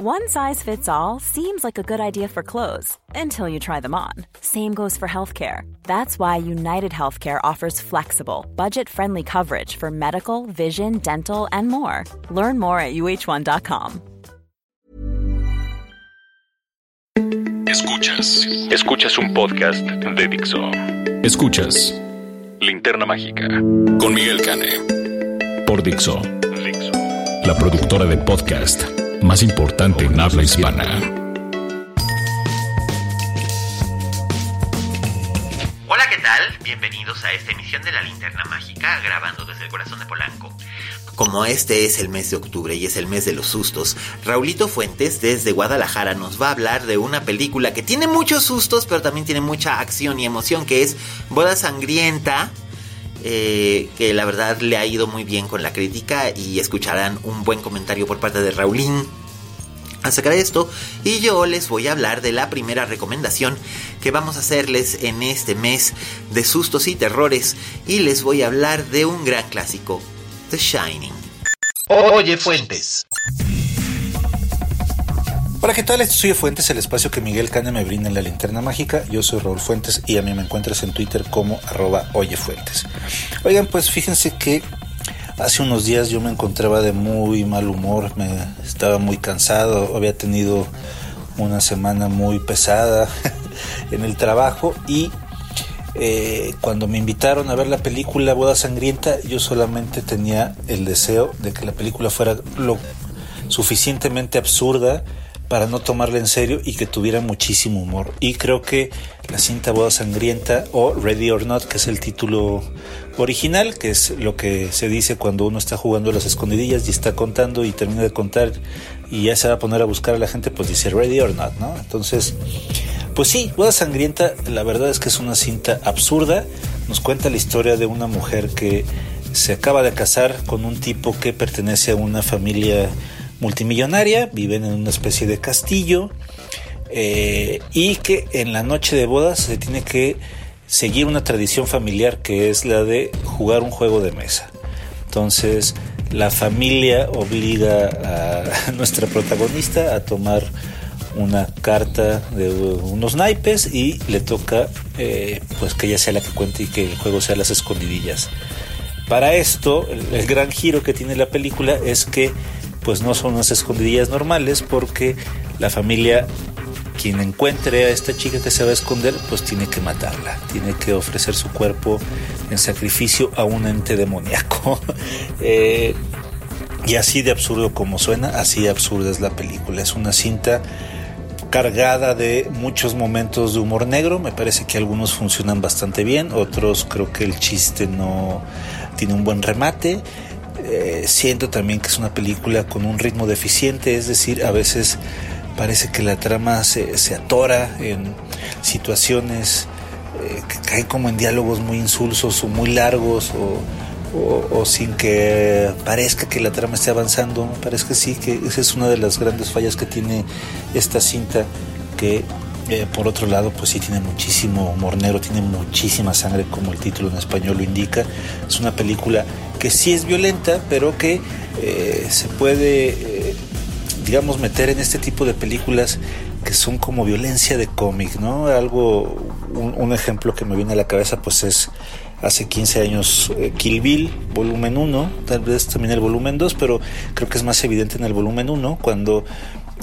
One size fits all seems like a good idea for clothes until you try them on. Same goes for healthcare. That's why United Healthcare offers flexible, budget friendly coverage for medical, vision, dental, and more. Learn more at uh1.com. Escuchas. Escuchas un podcast de Dixo. Escuchas Linterna Mágica con Miguel Cane. Por Dixo. Dixo. La productora de podcast más importante en habla hispana. Hola, ¿qué tal? Bienvenidos a esta emisión de la Linterna Mágica, grabando desde el corazón de Polanco. Como este es el mes de octubre y es el mes de los sustos, Raulito Fuentes desde Guadalajara nos va a hablar de una película que tiene muchos sustos, pero también tiene mucha acción y emoción, que es Boda Sangrienta, eh, que la verdad le ha ido muy bien con la crítica y escucharán un buen comentario por parte de Raulín acerca de esto y yo les voy a hablar de la primera recomendación que vamos a hacerles en este mes de sustos y terrores y les voy a hablar de un gran clásico, The Shining. Oye Fuentes. Hola, ¿qué tal? Esto soy Fuentes, el espacio que Miguel Cane me brinda en la linterna mágica. Yo soy Raúl Fuentes y a mí me encuentras en Twitter como arroba oyefuentes. Oigan, pues fíjense que hace unos días yo me encontraba de muy mal humor, me estaba muy cansado, había tenido una semana muy pesada en el trabajo y eh, cuando me invitaron a ver la película Boda Sangrienta, yo solamente tenía el deseo de que la película fuera lo suficientemente absurda para no tomarla en serio y que tuviera muchísimo humor. Y creo que la cinta Boda Sangrienta o Ready or Not, que es el título original, que es lo que se dice cuando uno está jugando a las escondidillas y está contando y termina de contar y ya se va a poner a buscar a la gente, pues dice Ready or Not, ¿no? Entonces, pues sí, Boda Sangrienta, la verdad es que es una cinta absurda. Nos cuenta la historia de una mujer que se acaba de casar con un tipo que pertenece a una familia multimillonaria, viven en una especie de castillo eh, y que en la noche de bodas se tiene que seguir una tradición familiar que es la de jugar un juego de mesa. Entonces la familia obliga a nuestra protagonista a tomar una carta de unos naipes y le toca eh, pues que ella sea la que cuente y que el juego sea las escondidillas. Para esto, el, el gran giro que tiene la película es que pues no son unas escondidillas normales porque la familia quien encuentre a esta chica que se va a esconder, pues tiene que matarla, tiene que ofrecer su cuerpo en sacrificio a un ente demoníaco. eh, y así de absurdo como suena, así absurda es la película. Es una cinta cargada de muchos momentos de humor negro. Me parece que algunos funcionan bastante bien, otros creo que el chiste no tiene un buen remate. Eh, siento también que es una película con un ritmo deficiente, es decir, a veces parece que la trama se, atora en situaciones eh, que caen como en diálogos muy insulsos o muy largos o, o, sin que parezca que la trama esté avanzando. Parece que sí, que esa es una de las grandes fallas que tiene esta cinta que eh, por otro lado, pues sí tiene muchísimo humor negro, tiene muchísima sangre, como el título en español lo indica. Es una película que sí es violenta, pero que eh, se puede, eh, digamos, meter en este tipo de películas que son como violencia de cómic, ¿no? Algo, un, un, ejemplo que me viene a la cabeza, pues es hace 15 años Kill Bill, volumen 1, tal vez también el volumen 2, pero creo que es más evidente en el volumen 1, cuando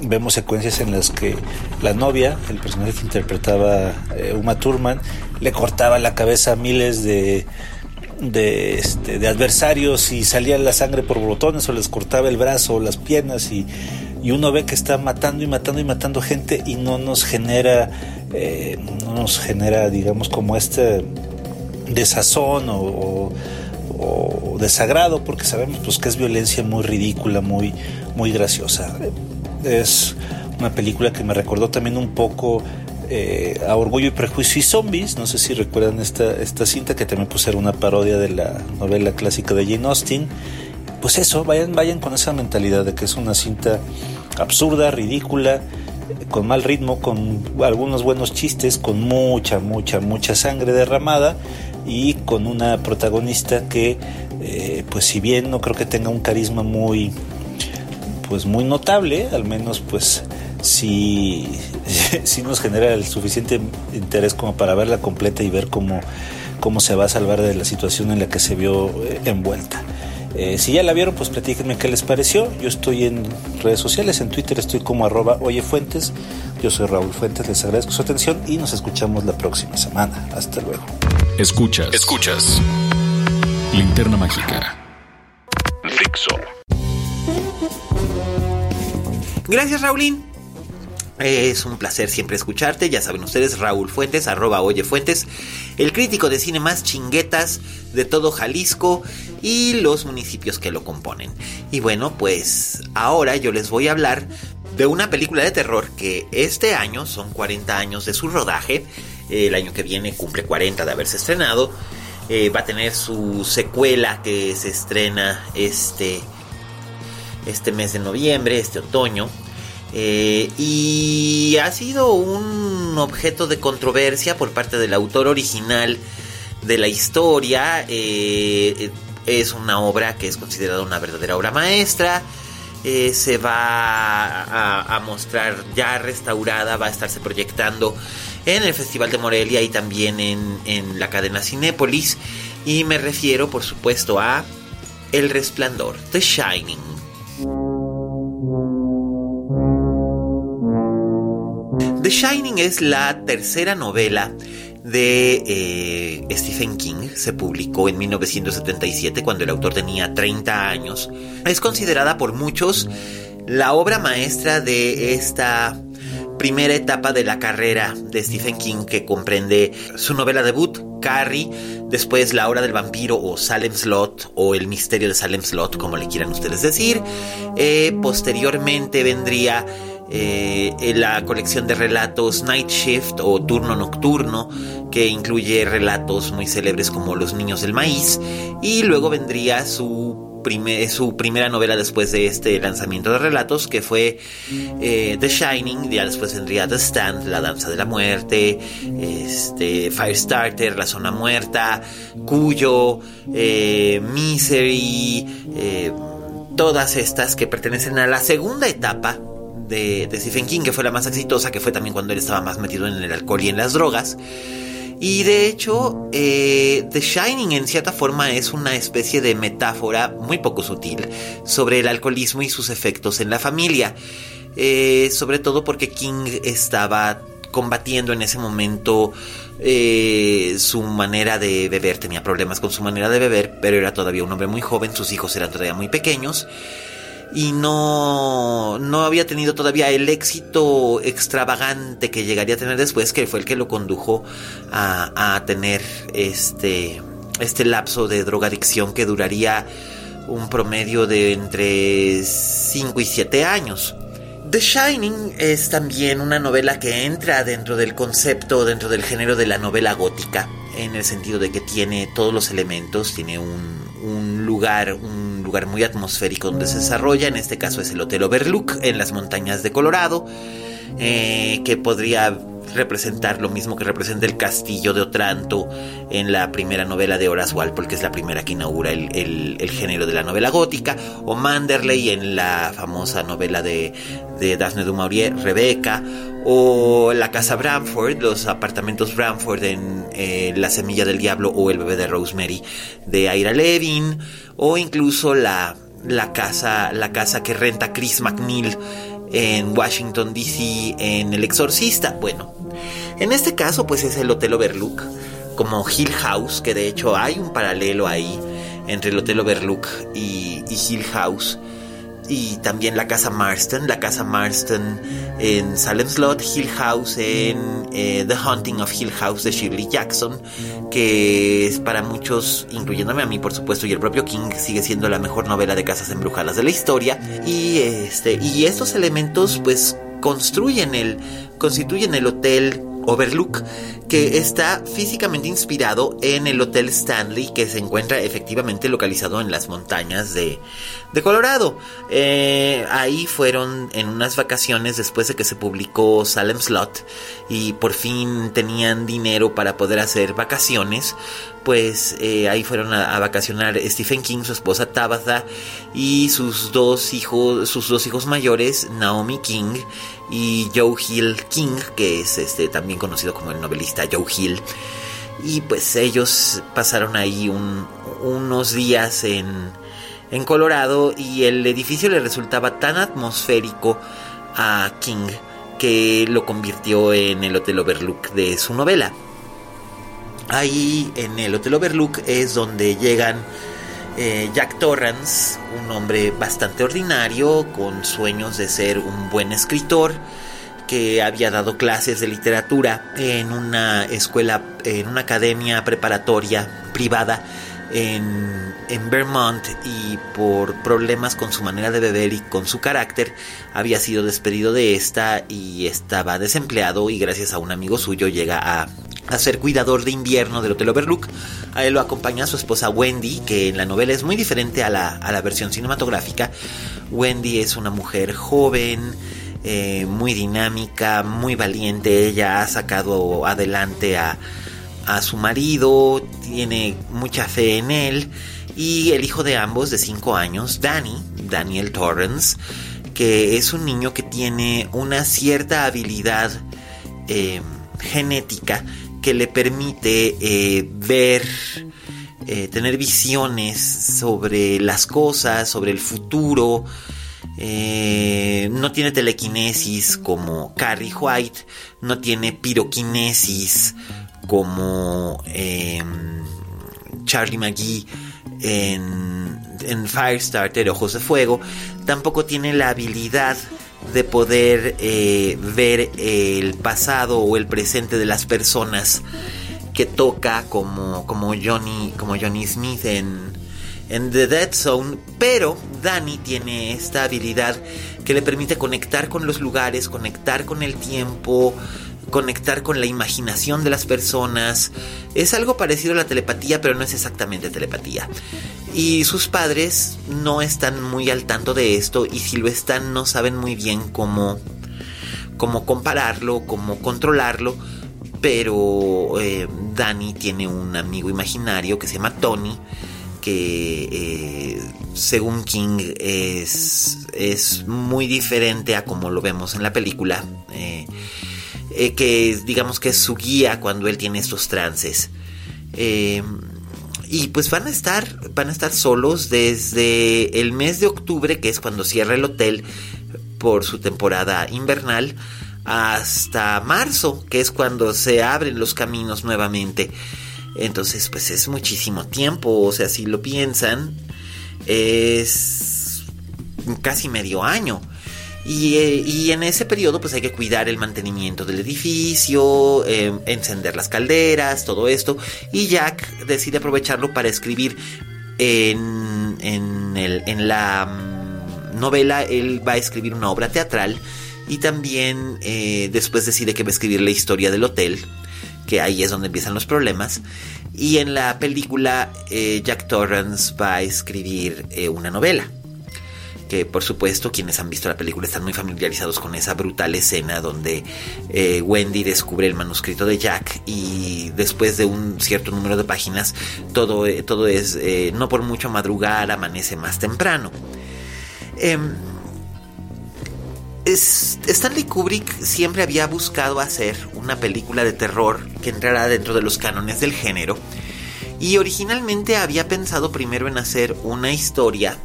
vemos secuencias en las que la novia, el personaje que interpretaba eh, Uma Thurman, le cortaba la cabeza a miles de, de, este, de, adversarios y salía la sangre por botones o les cortaba el brazo o las piernas y, y, uno ve que está matando y matando y matando gente y no nos genera, eh, no nos genera, digamos, como este desazón o, o, o, desagrado porque sabemos pues que es violencia muy ridícula, muy, muy graciosa es una película que me recordó también un poco eh, a Orgullo y Prejuicio y Zombies. No sé si recuerdan esta, esta cinta que también pues era una parodia de la novela clásica de Jane Austen. Pues eso, vayan, vayan con esa mentalidad de que es una cinta absurda, ridícula, con mal ritmo, con algunos buenos chistes, con mucha, mucha, mucha sangre derramada y con una protagonista que, eh, pues si bien no creo que tenga un carisma muy pues muy notable, al menos pues sí, sí nos genera el suficiente interés como para verla completa y ver cómo, cómo se va a salvar de la situación en la que se vio eh, envuelta. Eh, si ya la vieron, pues platíquenme qué les pareció. Yo estoy en redes sociales, en Twitter estoy como arroba oyefuentes. Yo soy Raúl Fuentes, les agradezco su atención y nos escuchamos la próxima semana. Hasta luego. Escuchas. Escuchas. Linterna Mágica. Gracias, Raulín. Es un placer siempre escucharte, ya saben ustedes, Raúl Fuentes, arroba Oye Fuentes, el crítico de cine más chinguetas de todo Jalisco y los municipios que lo componen. Y bueno, pues ahora yo les voy a hablar de una película de terror que este año, son 40 años de su rodaje, el año que viene cumple 40 de haberse estrenado, eh, va a tener su secuela que se estrena este, este mes de noviembre, este otoño. Eh, y ha sido un objeto de controversia por parte del autor original de la historia. Eh, es una obra que es considerada una verdadera obra maestra. Eh, se va a, mostrar ya restaurada, va a estarse proyectando en el Festival de Morelia y también en, en la cadena Cinépolis. Y me refiero, por supuesto, a El Resplandor, The Shining. The Shining es la tercera novela de eh, Stephen King. Se publicó en 1977 cuando el autor tenía 30 años. Es considerada por muchos la obra maestra de esta primera etapa de la carrera de Stephen King que comprende su novela debut, Carrie, después La Hora del Vampiro o Salem Slot o El Misterio de Salem Slot, como le quieran ustedes decir. Eh, posteriormente vendría eh, la colección de relatos Night Shift o Turno Nocturno, que incluye relatos muy célebres como Los Niños del Maíz, y luego vendría su su primera novela después de este lanzamiento de relatos, que fue eh, The Shining, ya después vendría The Stand, La Danza de la Muerte, este, Firestarter, La Zona Muerta, Cuyo, eh, Misery, todas estas que pertenecen a la segunda etapa de, Stephen King, que fue la más exitosa, que fue también cuando él estaba más metido en el alcohol y en las drogas. Y de hecho, eh, The Shining en cierta forma es una especie de metáfora muy poco sutil sobre el alcoholismo y sus efectos en la familia. Eh, sobre todo porque King estaba combatiendo en ese momento eh, su manera de beber, tenía problemas con su manera de beber, pero era todavía un hombre muy joven, sus hijos eran todavía muy pequeños y no, no había tenido todavía el éxito extravagante que llegaría a tener después, que fue el que lo condujo a, a tener este, este lapso de drogadicción que duraría un promedio de entre 5 y 7 años. The Shining es también una novela que entra dentro del concepto, dentro del género de la novela gótica, en el sentido de que tiene todos los elementos, tiene un, un lugar, un lugar muy atmosférico donde se desarrolla, en este caso es el Hotel Overlook en las montañas de Colorado, eh, que podría representar lo mismo que representa el castillo de Otranto en la primera novela de Horace Walpole, que es la primera que inaugura el, género de la novela gótica, o Manderley en la famosa novela de, Daphne du Maurier, Rebecca, o la casa Bramford, los apartamentos Bramford en eh, La Semilla del Diablo o El Bebé de Rosemary de Ira Levin, o incluso la, la, casa, la casa que renta Chris McNeil en Washington DC en El Exorcista. Bueno, en este caso pues es el Hotel Overlook, como Hill House, que de hecho hay un paralelo ahí entre el Hotel Overlook y, y Hill House y también la casa Marston, la casa Marston en Salem Slot, Hill House en eh, The Haunting of Hill House de Shirley Jackson, que es para muchos, incluyéndome a mí por supuesto, y el propio King sigue siendo la mejor novela de casas embrujadas de la historia. Y este y estos elementos pues construyen el constituyen el hotel Overlook, que está físicamente inspirado en el Hotel Stanley, que se encuentra efectivamente localizado en las montañas de, Colorado. Eh, ahí fueron en unas vacaciones después de que se publicó Salem Slot y por fin tenían dinero para poder hacer vacaciones pues eh, ahí fueron a, vacacionar Stephen King, su esposa Tabitha y sus dos hijos, sus dos hijos mayores, Naomi King y Joe Hill King, que es este también conocido como el novelista Joe Hill. Y pues ellos pasaron ahí unos días en, en Colorado y el edificio le resultaba tan atmosférico a King que lo convirtió en el Hotel Overlook de su novela. Ahí en el Hotel Overlook es donde llegan eh, Jack Torrance, un hombre bastante ordinario, con sueños de ser un buen escritor, que había dado clases de literatura en una escuela, en una academia preparatoria privada en, en, Vermont y por problemas con su manera de beber y con su carácter había sido despedido de esta y estaba desempleado y gracias a un amigo suyo llega a a ser cuidador de invierno del Hotel Overlook. A él lo acompaña su esposa Wendy, que en la novela es muy diferente a la, versión cinematográfica. Wendy es una mujer joven, eh, muy dinámica, muy valiente. Ella ha sacado adelante a, a su marido, tiene mucha fe en él. Y el hijo de ambos, de 5 años, Danny, Daniel Torrance, que es un niño que tiene una cierta habilidad eh, genética que le permite eh, ver, tener visiones sobre las cosas, sobre el futuro. Eh, no tiene telequinesis como Carrie White, no tiene piroquinesis como em, Charlie McGee en, en Firestarter, Ojos de Fuego, tampoco tiene la habilidad de poder eh, ver el pasado o el presente de las personas que toca como, como, Johnny, como Johnny Smith en, en The Dead Zone, pero Danny tiene esta habilidad que le permite conectar con los lugares, conectar con el tiempo, conectar con la imaginación de las personas. Es algo parecido a la telepatía, pero no es exactamente telepatía. Y sus padres no están muy al tanto de esto y si lo están no saben muy bien cómo, cómo compararlo, cómo controlarlo. Pero eh, Danny tiene un amigo imaginario que se llama Tony, que eh, según King es, es muy diferente a como lo vemos en la película. Eh, que digamos que es su guía cuando él tiene estos trances. Y pues van a estar, van a estar solos desde el mes de octubre, que es cuando cierra el hotel por su temporada invernal, hasta marzo, que es cuando se abren los caminos nuevamente. Entonces, pues es muchísimo tiempo, o sea, si lo piensan, es casi medio año. Eh, y, en ese periodo pues hay que cuidar el mantenimiento del edificio, eh, encender las calderas, todo esto. Y Jack decide aprovecharlo para escribir en, en, la mm, novela, él va a escribir una obra teatral y también eh, después decide que va a escribir la historia del hotel, que ahí es donde empiezan los problemas. Y en la película Jack Torrance va a escribir una novela que por supuesto quienes han visto la película están muy familiarizados con esa brutal escena donde eh, Wendy descubre el manuscrito de Jack y después de un cierto número de páginas todo, eh, todo es eh, no por mucho madrugar, amanece más temprano. Stanley Kubrick siempre había buscado hacer una película de terror que entrara dentro de los cánones del género y originalmente había pensado primero en hacer una historia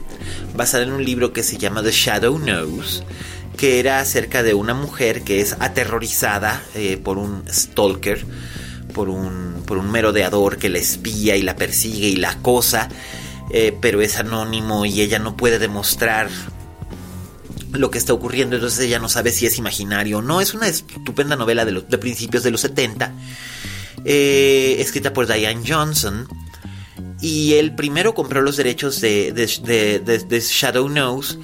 basada en un libro que se llama The Shadow Knows, que era acerca de una mujer que es aterrorizada eh, por un stalker, por un, por un merodeador que la espía y la persigue y la acosa, eh, pero es anónimo y ella no puede demostrar lo que está ocurriendo, entonces ella no sabe si es imaginario o no. Es una estupenda novela de, los, de principios de los 70, eh, escrita por Diane Johnson y él primero compró los derechos de, de, Shadow Knows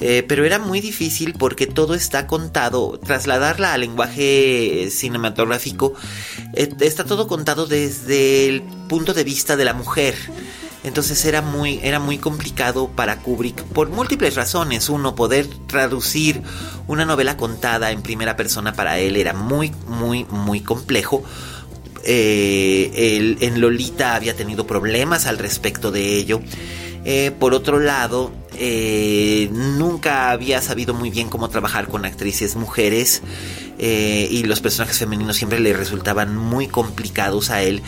Eh, pero era muy difícil porque todo está contado, trasladarla al lenguaje cinematográfico, eh, está todo contado desde el punto de vista de la mujer. Entonces era muy, era muy complicado para Kubrick por múltiples razones. Uno, poder traducir una novela contada en primera persona para él era muy, muy, muy complejo. Eh, en Lolita había tenido problemas al respecto de ello. Eh, por otro lado, eh, nunca había sabido muy bien cómo trabajar con actrices mujeres. Eh, y los personajes femeninos siempre le resultaban muy complicados a él.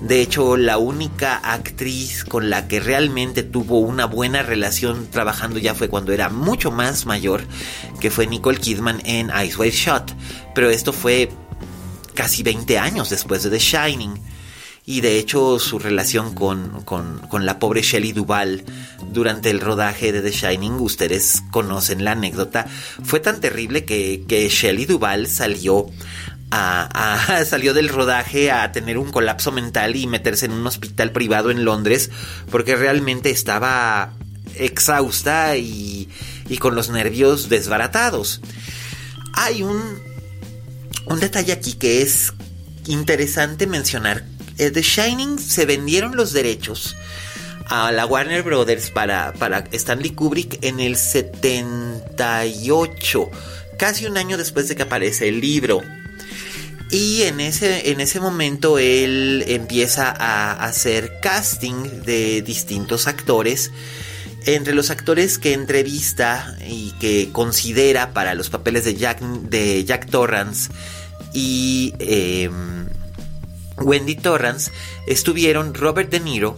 De hecho, la única actriz con la que realmente tuvo una buena relación trabajando ya fue cuando era mucho más mayor, que fue Nicole Kidman en Ice White Shot. Pero esto fue casi 20 años después de The Shining y de hecho su relación con, la pobre Shelley Duvall durante el rodaje de The Shining, ustedes conocen la anécdota, fue tan terrible que, que Shelley Duvall salió a, salió del rodaje a tener un colapso mental y meterse en un hospital privado en Londres porque realmente estaba exhausta y, y con los nervios desbaratados. Hay un, un detalle aquí que es interesante mencionar The Shining se vendieron los derechos a la Warner Brothers para, para Stanley Kubrick en el 78, casi un año después de que aparece el libro. Y en ese, en ese momento él empieza a hacer casting de distintos actores. Entre los actores que entrevista y que considera para los papeles de Jack, de Jack Torrance y em, Wendy Torrance estuvieron Robert De Niro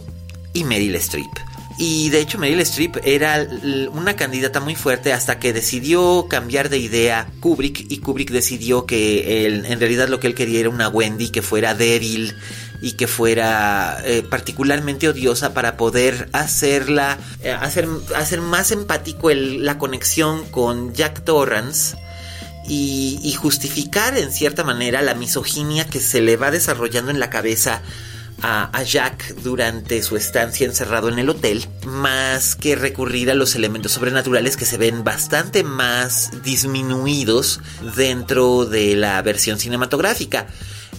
y Meryl Streep. Y de hecho Meryl Streep era una candidata muy fuerte hasta que decidió cambiar de idea Kubrick y Kubrick decidió que en realidad lo que él quería era una Wendy que fuera débil y que fuera eh, particularmente odiosa para poder hacerla, eh, hacer, hacer más empático la conexión con Jack Torrance y, justificar en cierta manera la misoginia que se le va desarrollando en la cabeza a, Jack durante su estancia encerrado en el hotel, más que recurrir a los elementos sobrenaturales que se ven bastante más disminuidos dentro de la versión cinematográfica.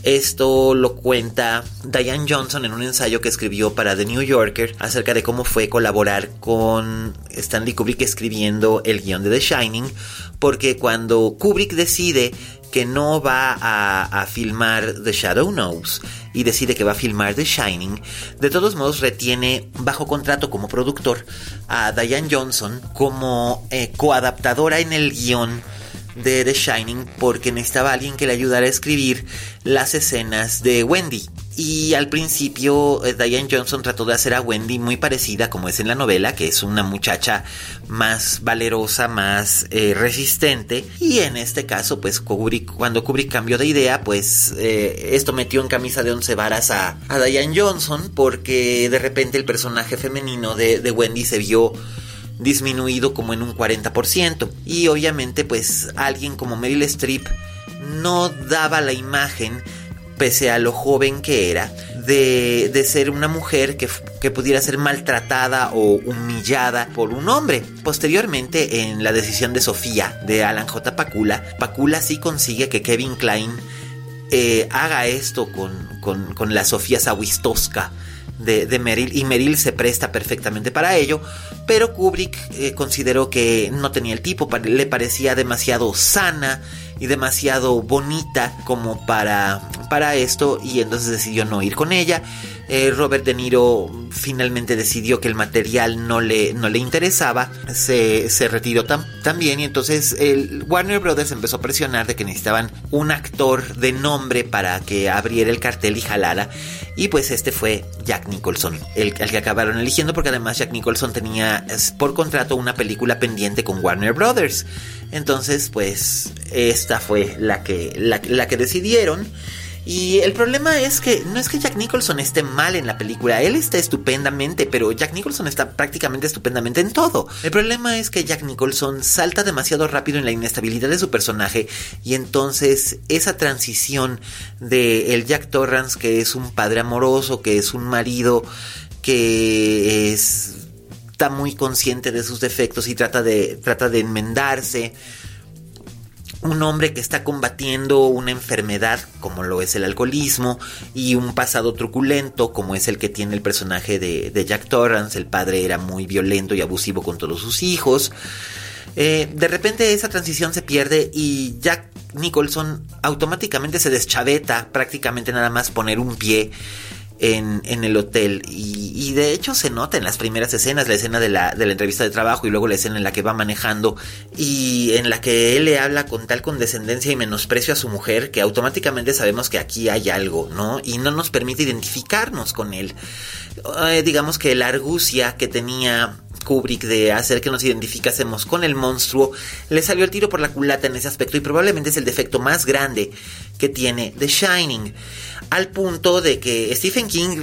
Esto lo cuenta Diane Johnson en un ensayo que escribió para The New Yorker acerca de cómo fue colaborar con Stanley Kubrick escribiendo el guion de The Shining, porque cuando Kubrick decide que no va a, filmar The Shadow Knows y decide que va a filmar The Shining, de todos modos retiene bajo contrato como productor a Diane Johnson como eh, coadaptadora en el guion de The Shining porque necesitaba alguien que le ayudara a escribir las escenas de Wendy. Y al principio eh, Diane Johnson trató de hacer a Wendy muy parecida como es en la novela, que es una muchacha más valerosa, más eh, resistente. Y en este caso, pues Kubrick, cuando Kubrick cambió de idea, pues eh, esto metió en camisa de once varas a, Diane Johnson porque de repente el personaje femenino de, de Wendy se vio disminuido como en un 40%. Y obviamente pues alguien como Meryl Streep no daba la imagen pese a lo joven que era, de, de ser una mujer que, que, pudiera ser maltratada o humillada por un hombre. Posteriormente, en la decisión de Sofía, de Alan J. Pakula, Pakula sí consigue que Kevin Klein eh, haga esto con, con, con la Sofía Sawistowska de, de, Meryl y Meryl se presta perfectamente para ello, pero Kubrick eh, consideró que no tenía el tipo, le parecía demasiado sana y demasiado bonita como para, para esto y entonces decidió no ir con ella. Eh, Robert De Niro finalmente decidió que el material no le, no le interesaba, se, retiró también y entonces Warner Brothers empezó a presionar de que necesitaban un actor de nombre para que abriera el cartel y jalara y pues este fue Jack Nicholson, el, que acabaron eligiendo porque además Jack Nicholson tenía por contrato una película pendiente con Warner Brothers. Entonces, pues esta fue la que, la, que decidieron. Y el problema es que no es que Jack Nicholson esté mal en la película, él está estupendamente, pero Jack Nicholson está prácticamente estupendamente en todo. El problema es que Jack Nicholson salta demasiado rápido en la inestabilidad de su personaje y entonces esa transición de el Jack Torrance que es un padre amoroso, que es un marido que es está muy consciente de sus defectos y trata de, trata de enmendarse. Un hombre que está combatiendo una enfermedad como lo es el alcoholismo y un pasado truculento como es el que tiene el personaje de, Jack Torrance. El padre era muy violento y abusivo con todos sus hijos. Eh, de repente esa transición se pierde y Jack Nicholson automáticamente se deschaveta prácticamente nada más poner un pie en, el hotel. Y, de hecho se nota en las primeras escenas, la escena de la, de la entrevista de trabajo y luego la escena en la que va manejando y en la que él le habla con tal condescendencia y menosprecio a su mujer que automáticamente sabemos que aquí hay algo, ¿no? Y no nos permite identificarnos con él. Eh, digamos que la argucia que tenía Kubrick de hacer que nos identificásemos con el monstruo, le salió el tiro por la culata en ese aspecto y probablemente es el defecto más grande que tiene The Shining. Al punto de que Stephen King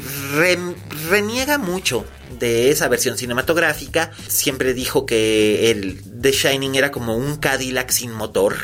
reniega mucho de esa versión cinematográfica. Siempre dijo que el The Shining era como un Cadillac sin motor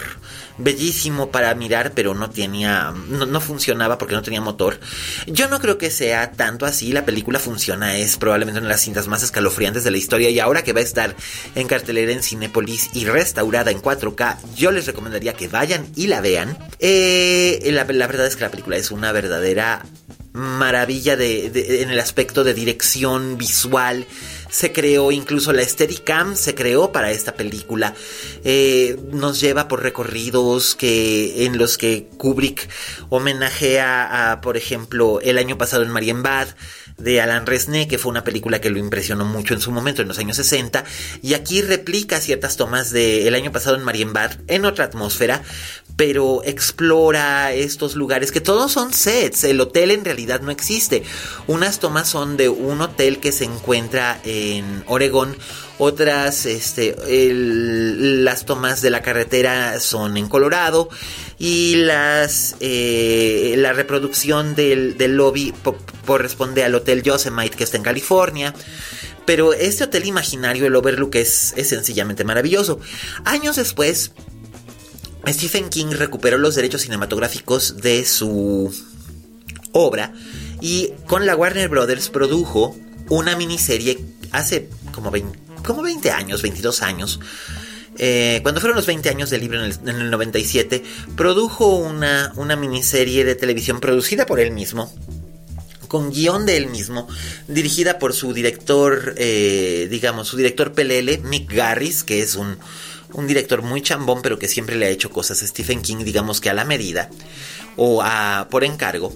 bellísimo para mirar, pero no tenía, no, funcionaba porque no tenía motor. Yo no creo que sea tanto así. La película funciona, es probablemente una de las cintas más escalofriantes de la historia y ahora que va a estar en cartelera en Cinepolis y restaurada en 4K, yo les recomendaría que vayan y la vean. Eh, la, verdad es que la película es una verdadera maravilla de, en el aspecto de dirección visual se creó, incluso la Steadicam se creó para esta película. Eh, nos lleva por recorridos que, en los que Kubrick homenajea a, por ejemplo, el año pasado en Marienbad, de Alan Resnais, que fue una película que lo impresionó mucho en su momento, en los años 60, y aquí replica ciertas tomas del año pasado en Marienbad, en otra atmósfera, pero explora estos lugares que todos son sets, el hotel en realidad no existe. Unas tomas son de un hotel que se encuentra en Oregón, otras, este, las tomas de la carretera son en Colorado y las, eh, la reproducción del, lobby corresponde al Hotel Yosemite que está en California. Pero este hotel imaginario, el Overlook, es, es sencillamente maravilloso. Años después, Stephen King recuperó los derechos cinematográficos de su obra y con la Warner Brothers produjo una miniserie hace como 20, como 20 años, 22 años, eh, cuando fueron los 20 años del libro en el, 97, produjo una, una miniserie de televisión producida por él mismo, con guion de él mismo, dirigida por su director, eh, digamos, su director pelele, Mick Garris, que es un, un, director muy chambón, pero que siempre le ha hecho cosas a Stephen King, digamos que a la medida, o a, por encargo.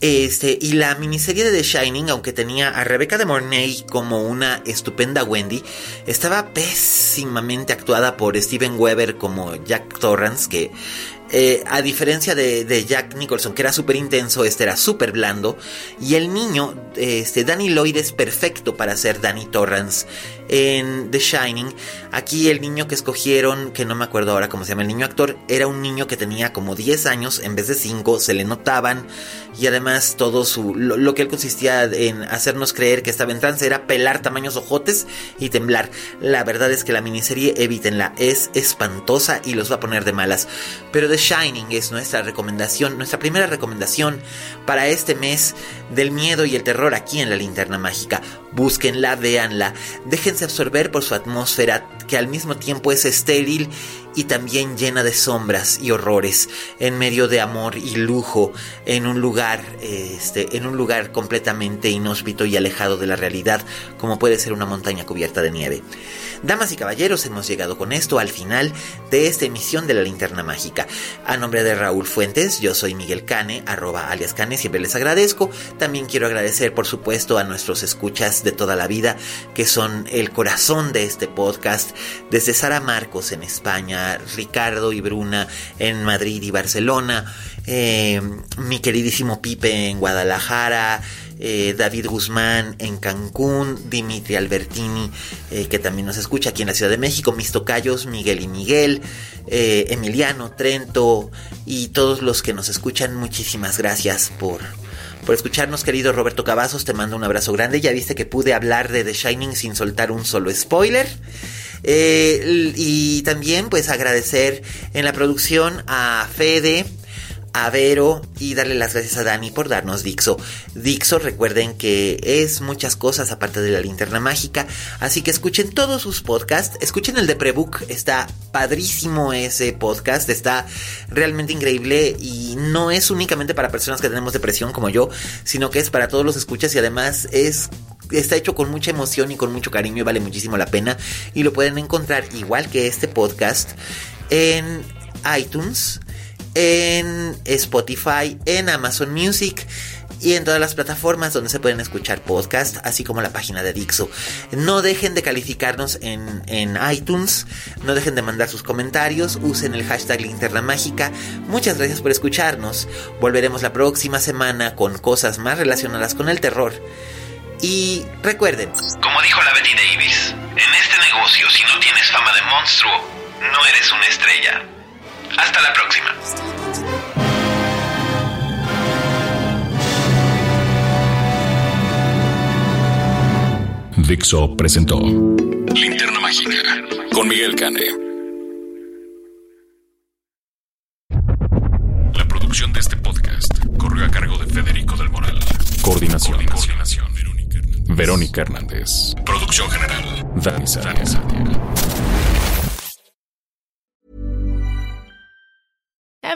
Este, y la miniserie de The Shining, aunque tenía a Rebecca de Mornay como una estupenda Wendy, estaba pésimamente actuada por Steven Weber como Jack Torrance, que eh, a diferencia de, Jack Nicholson, que era súper intenso, este era súper blando. Y el niño, este, Danny Lloyd es perfecto para ser Danny Torrance en The Shining. Aquí el niño que escogieron, que no me acuerdo ahora cómo se llama el niño actor, era un niño que tenía como 10 años en vez de 5, se le notaban. Y además todo su, lo, que él consistía en hacernos creer que estaba en era pelar tamaños ojotes y temblar. La verdad es que la miniserie, evítenla, es espantosa y los va a poner de malas. Pero The Shining es nuestra recomendación, nuestra primera recomendación para este mes del miedo y el terror aquí en la linterna mágica. Búsquenla, véanla, déjense absorber por su atmósfera que al mismo tiempo es estéril y también llena de sombras y horrores, en medio de amor y lujo, en un lugar, este, en un lugar completamente inhóspito y alejado de la realidad, como puede ser una montaña cubierta de nieve. Damas y caballeros, hemos llegado con esto al final de esta emisión de la linterna mágica. A nombre de Raúl Fuentes, yo soy Miguel Cane, arroba alias Cane, siempre les agradezco. También quiero agradecer, por supuesto, a nuestros escuchas de toda la vida, que son el corazón de este podcast, desde Sara Marcos en España, Ricardo y Bruna en Madrid y Barcelona, eh, mi queridísimo Pipe en Guadalajara, eh, David Guzmán en Cancún, Dimitri Albertini, eh, que también nos escucha aquí en la Ciudad de México, mis tocayos, Miguel y Miguel, Emiliano, Trento y todos los que nos escuchan, muchísimas gracias por, por escucharnos, querido Roberto Cavazos. Te mando un abrazo grande. Ya viste que pude hablar de The Shining sin soltar un solo spoiler. Eh, y también pues agradecer en la producción a Fede, a Vero y darle las gracias a Dani por darnos Dixo. Dixo, recuerden que es muchas cosas aparte de la linterna mágica, así que escuchen todos sus podcasts, escuchen el de Prebook, está padrísimo ese podcast, está realmente increíble y no es únicamente para personas que tenemos depresión como yo, sino que es para todos los escuchas y además es está hecho con mucha emoción y con mucho cariño y vale muchísimo la pena. Y lo pueden encontrar igual que este podcast en iTunes en Spotify, en Amazon Music y en todas las plataformas donde se pueden escuchar podcasts, así como la página de Dixo. No dejen de calificarnos en, en, iTunes, no dejen de mandar sus comentarios, usen el hashtag linterna mágica. Muchas gracias por escucharnos. Volveremos la próxima semana con cosas más relacionadas con el terror. Y recuerden, como dijo la Betty Davis, en este negocio si no tienes fama de monstruo, no eres una estrella. Hasta la próxima. Dixo presentó Linterna Mágica con Miguel Cane. La producción de este podcast corrió a cargo de Federico del Moral. Coordinación. Coordinación. Verónica Hernández. Producción general. Dani Sánchez.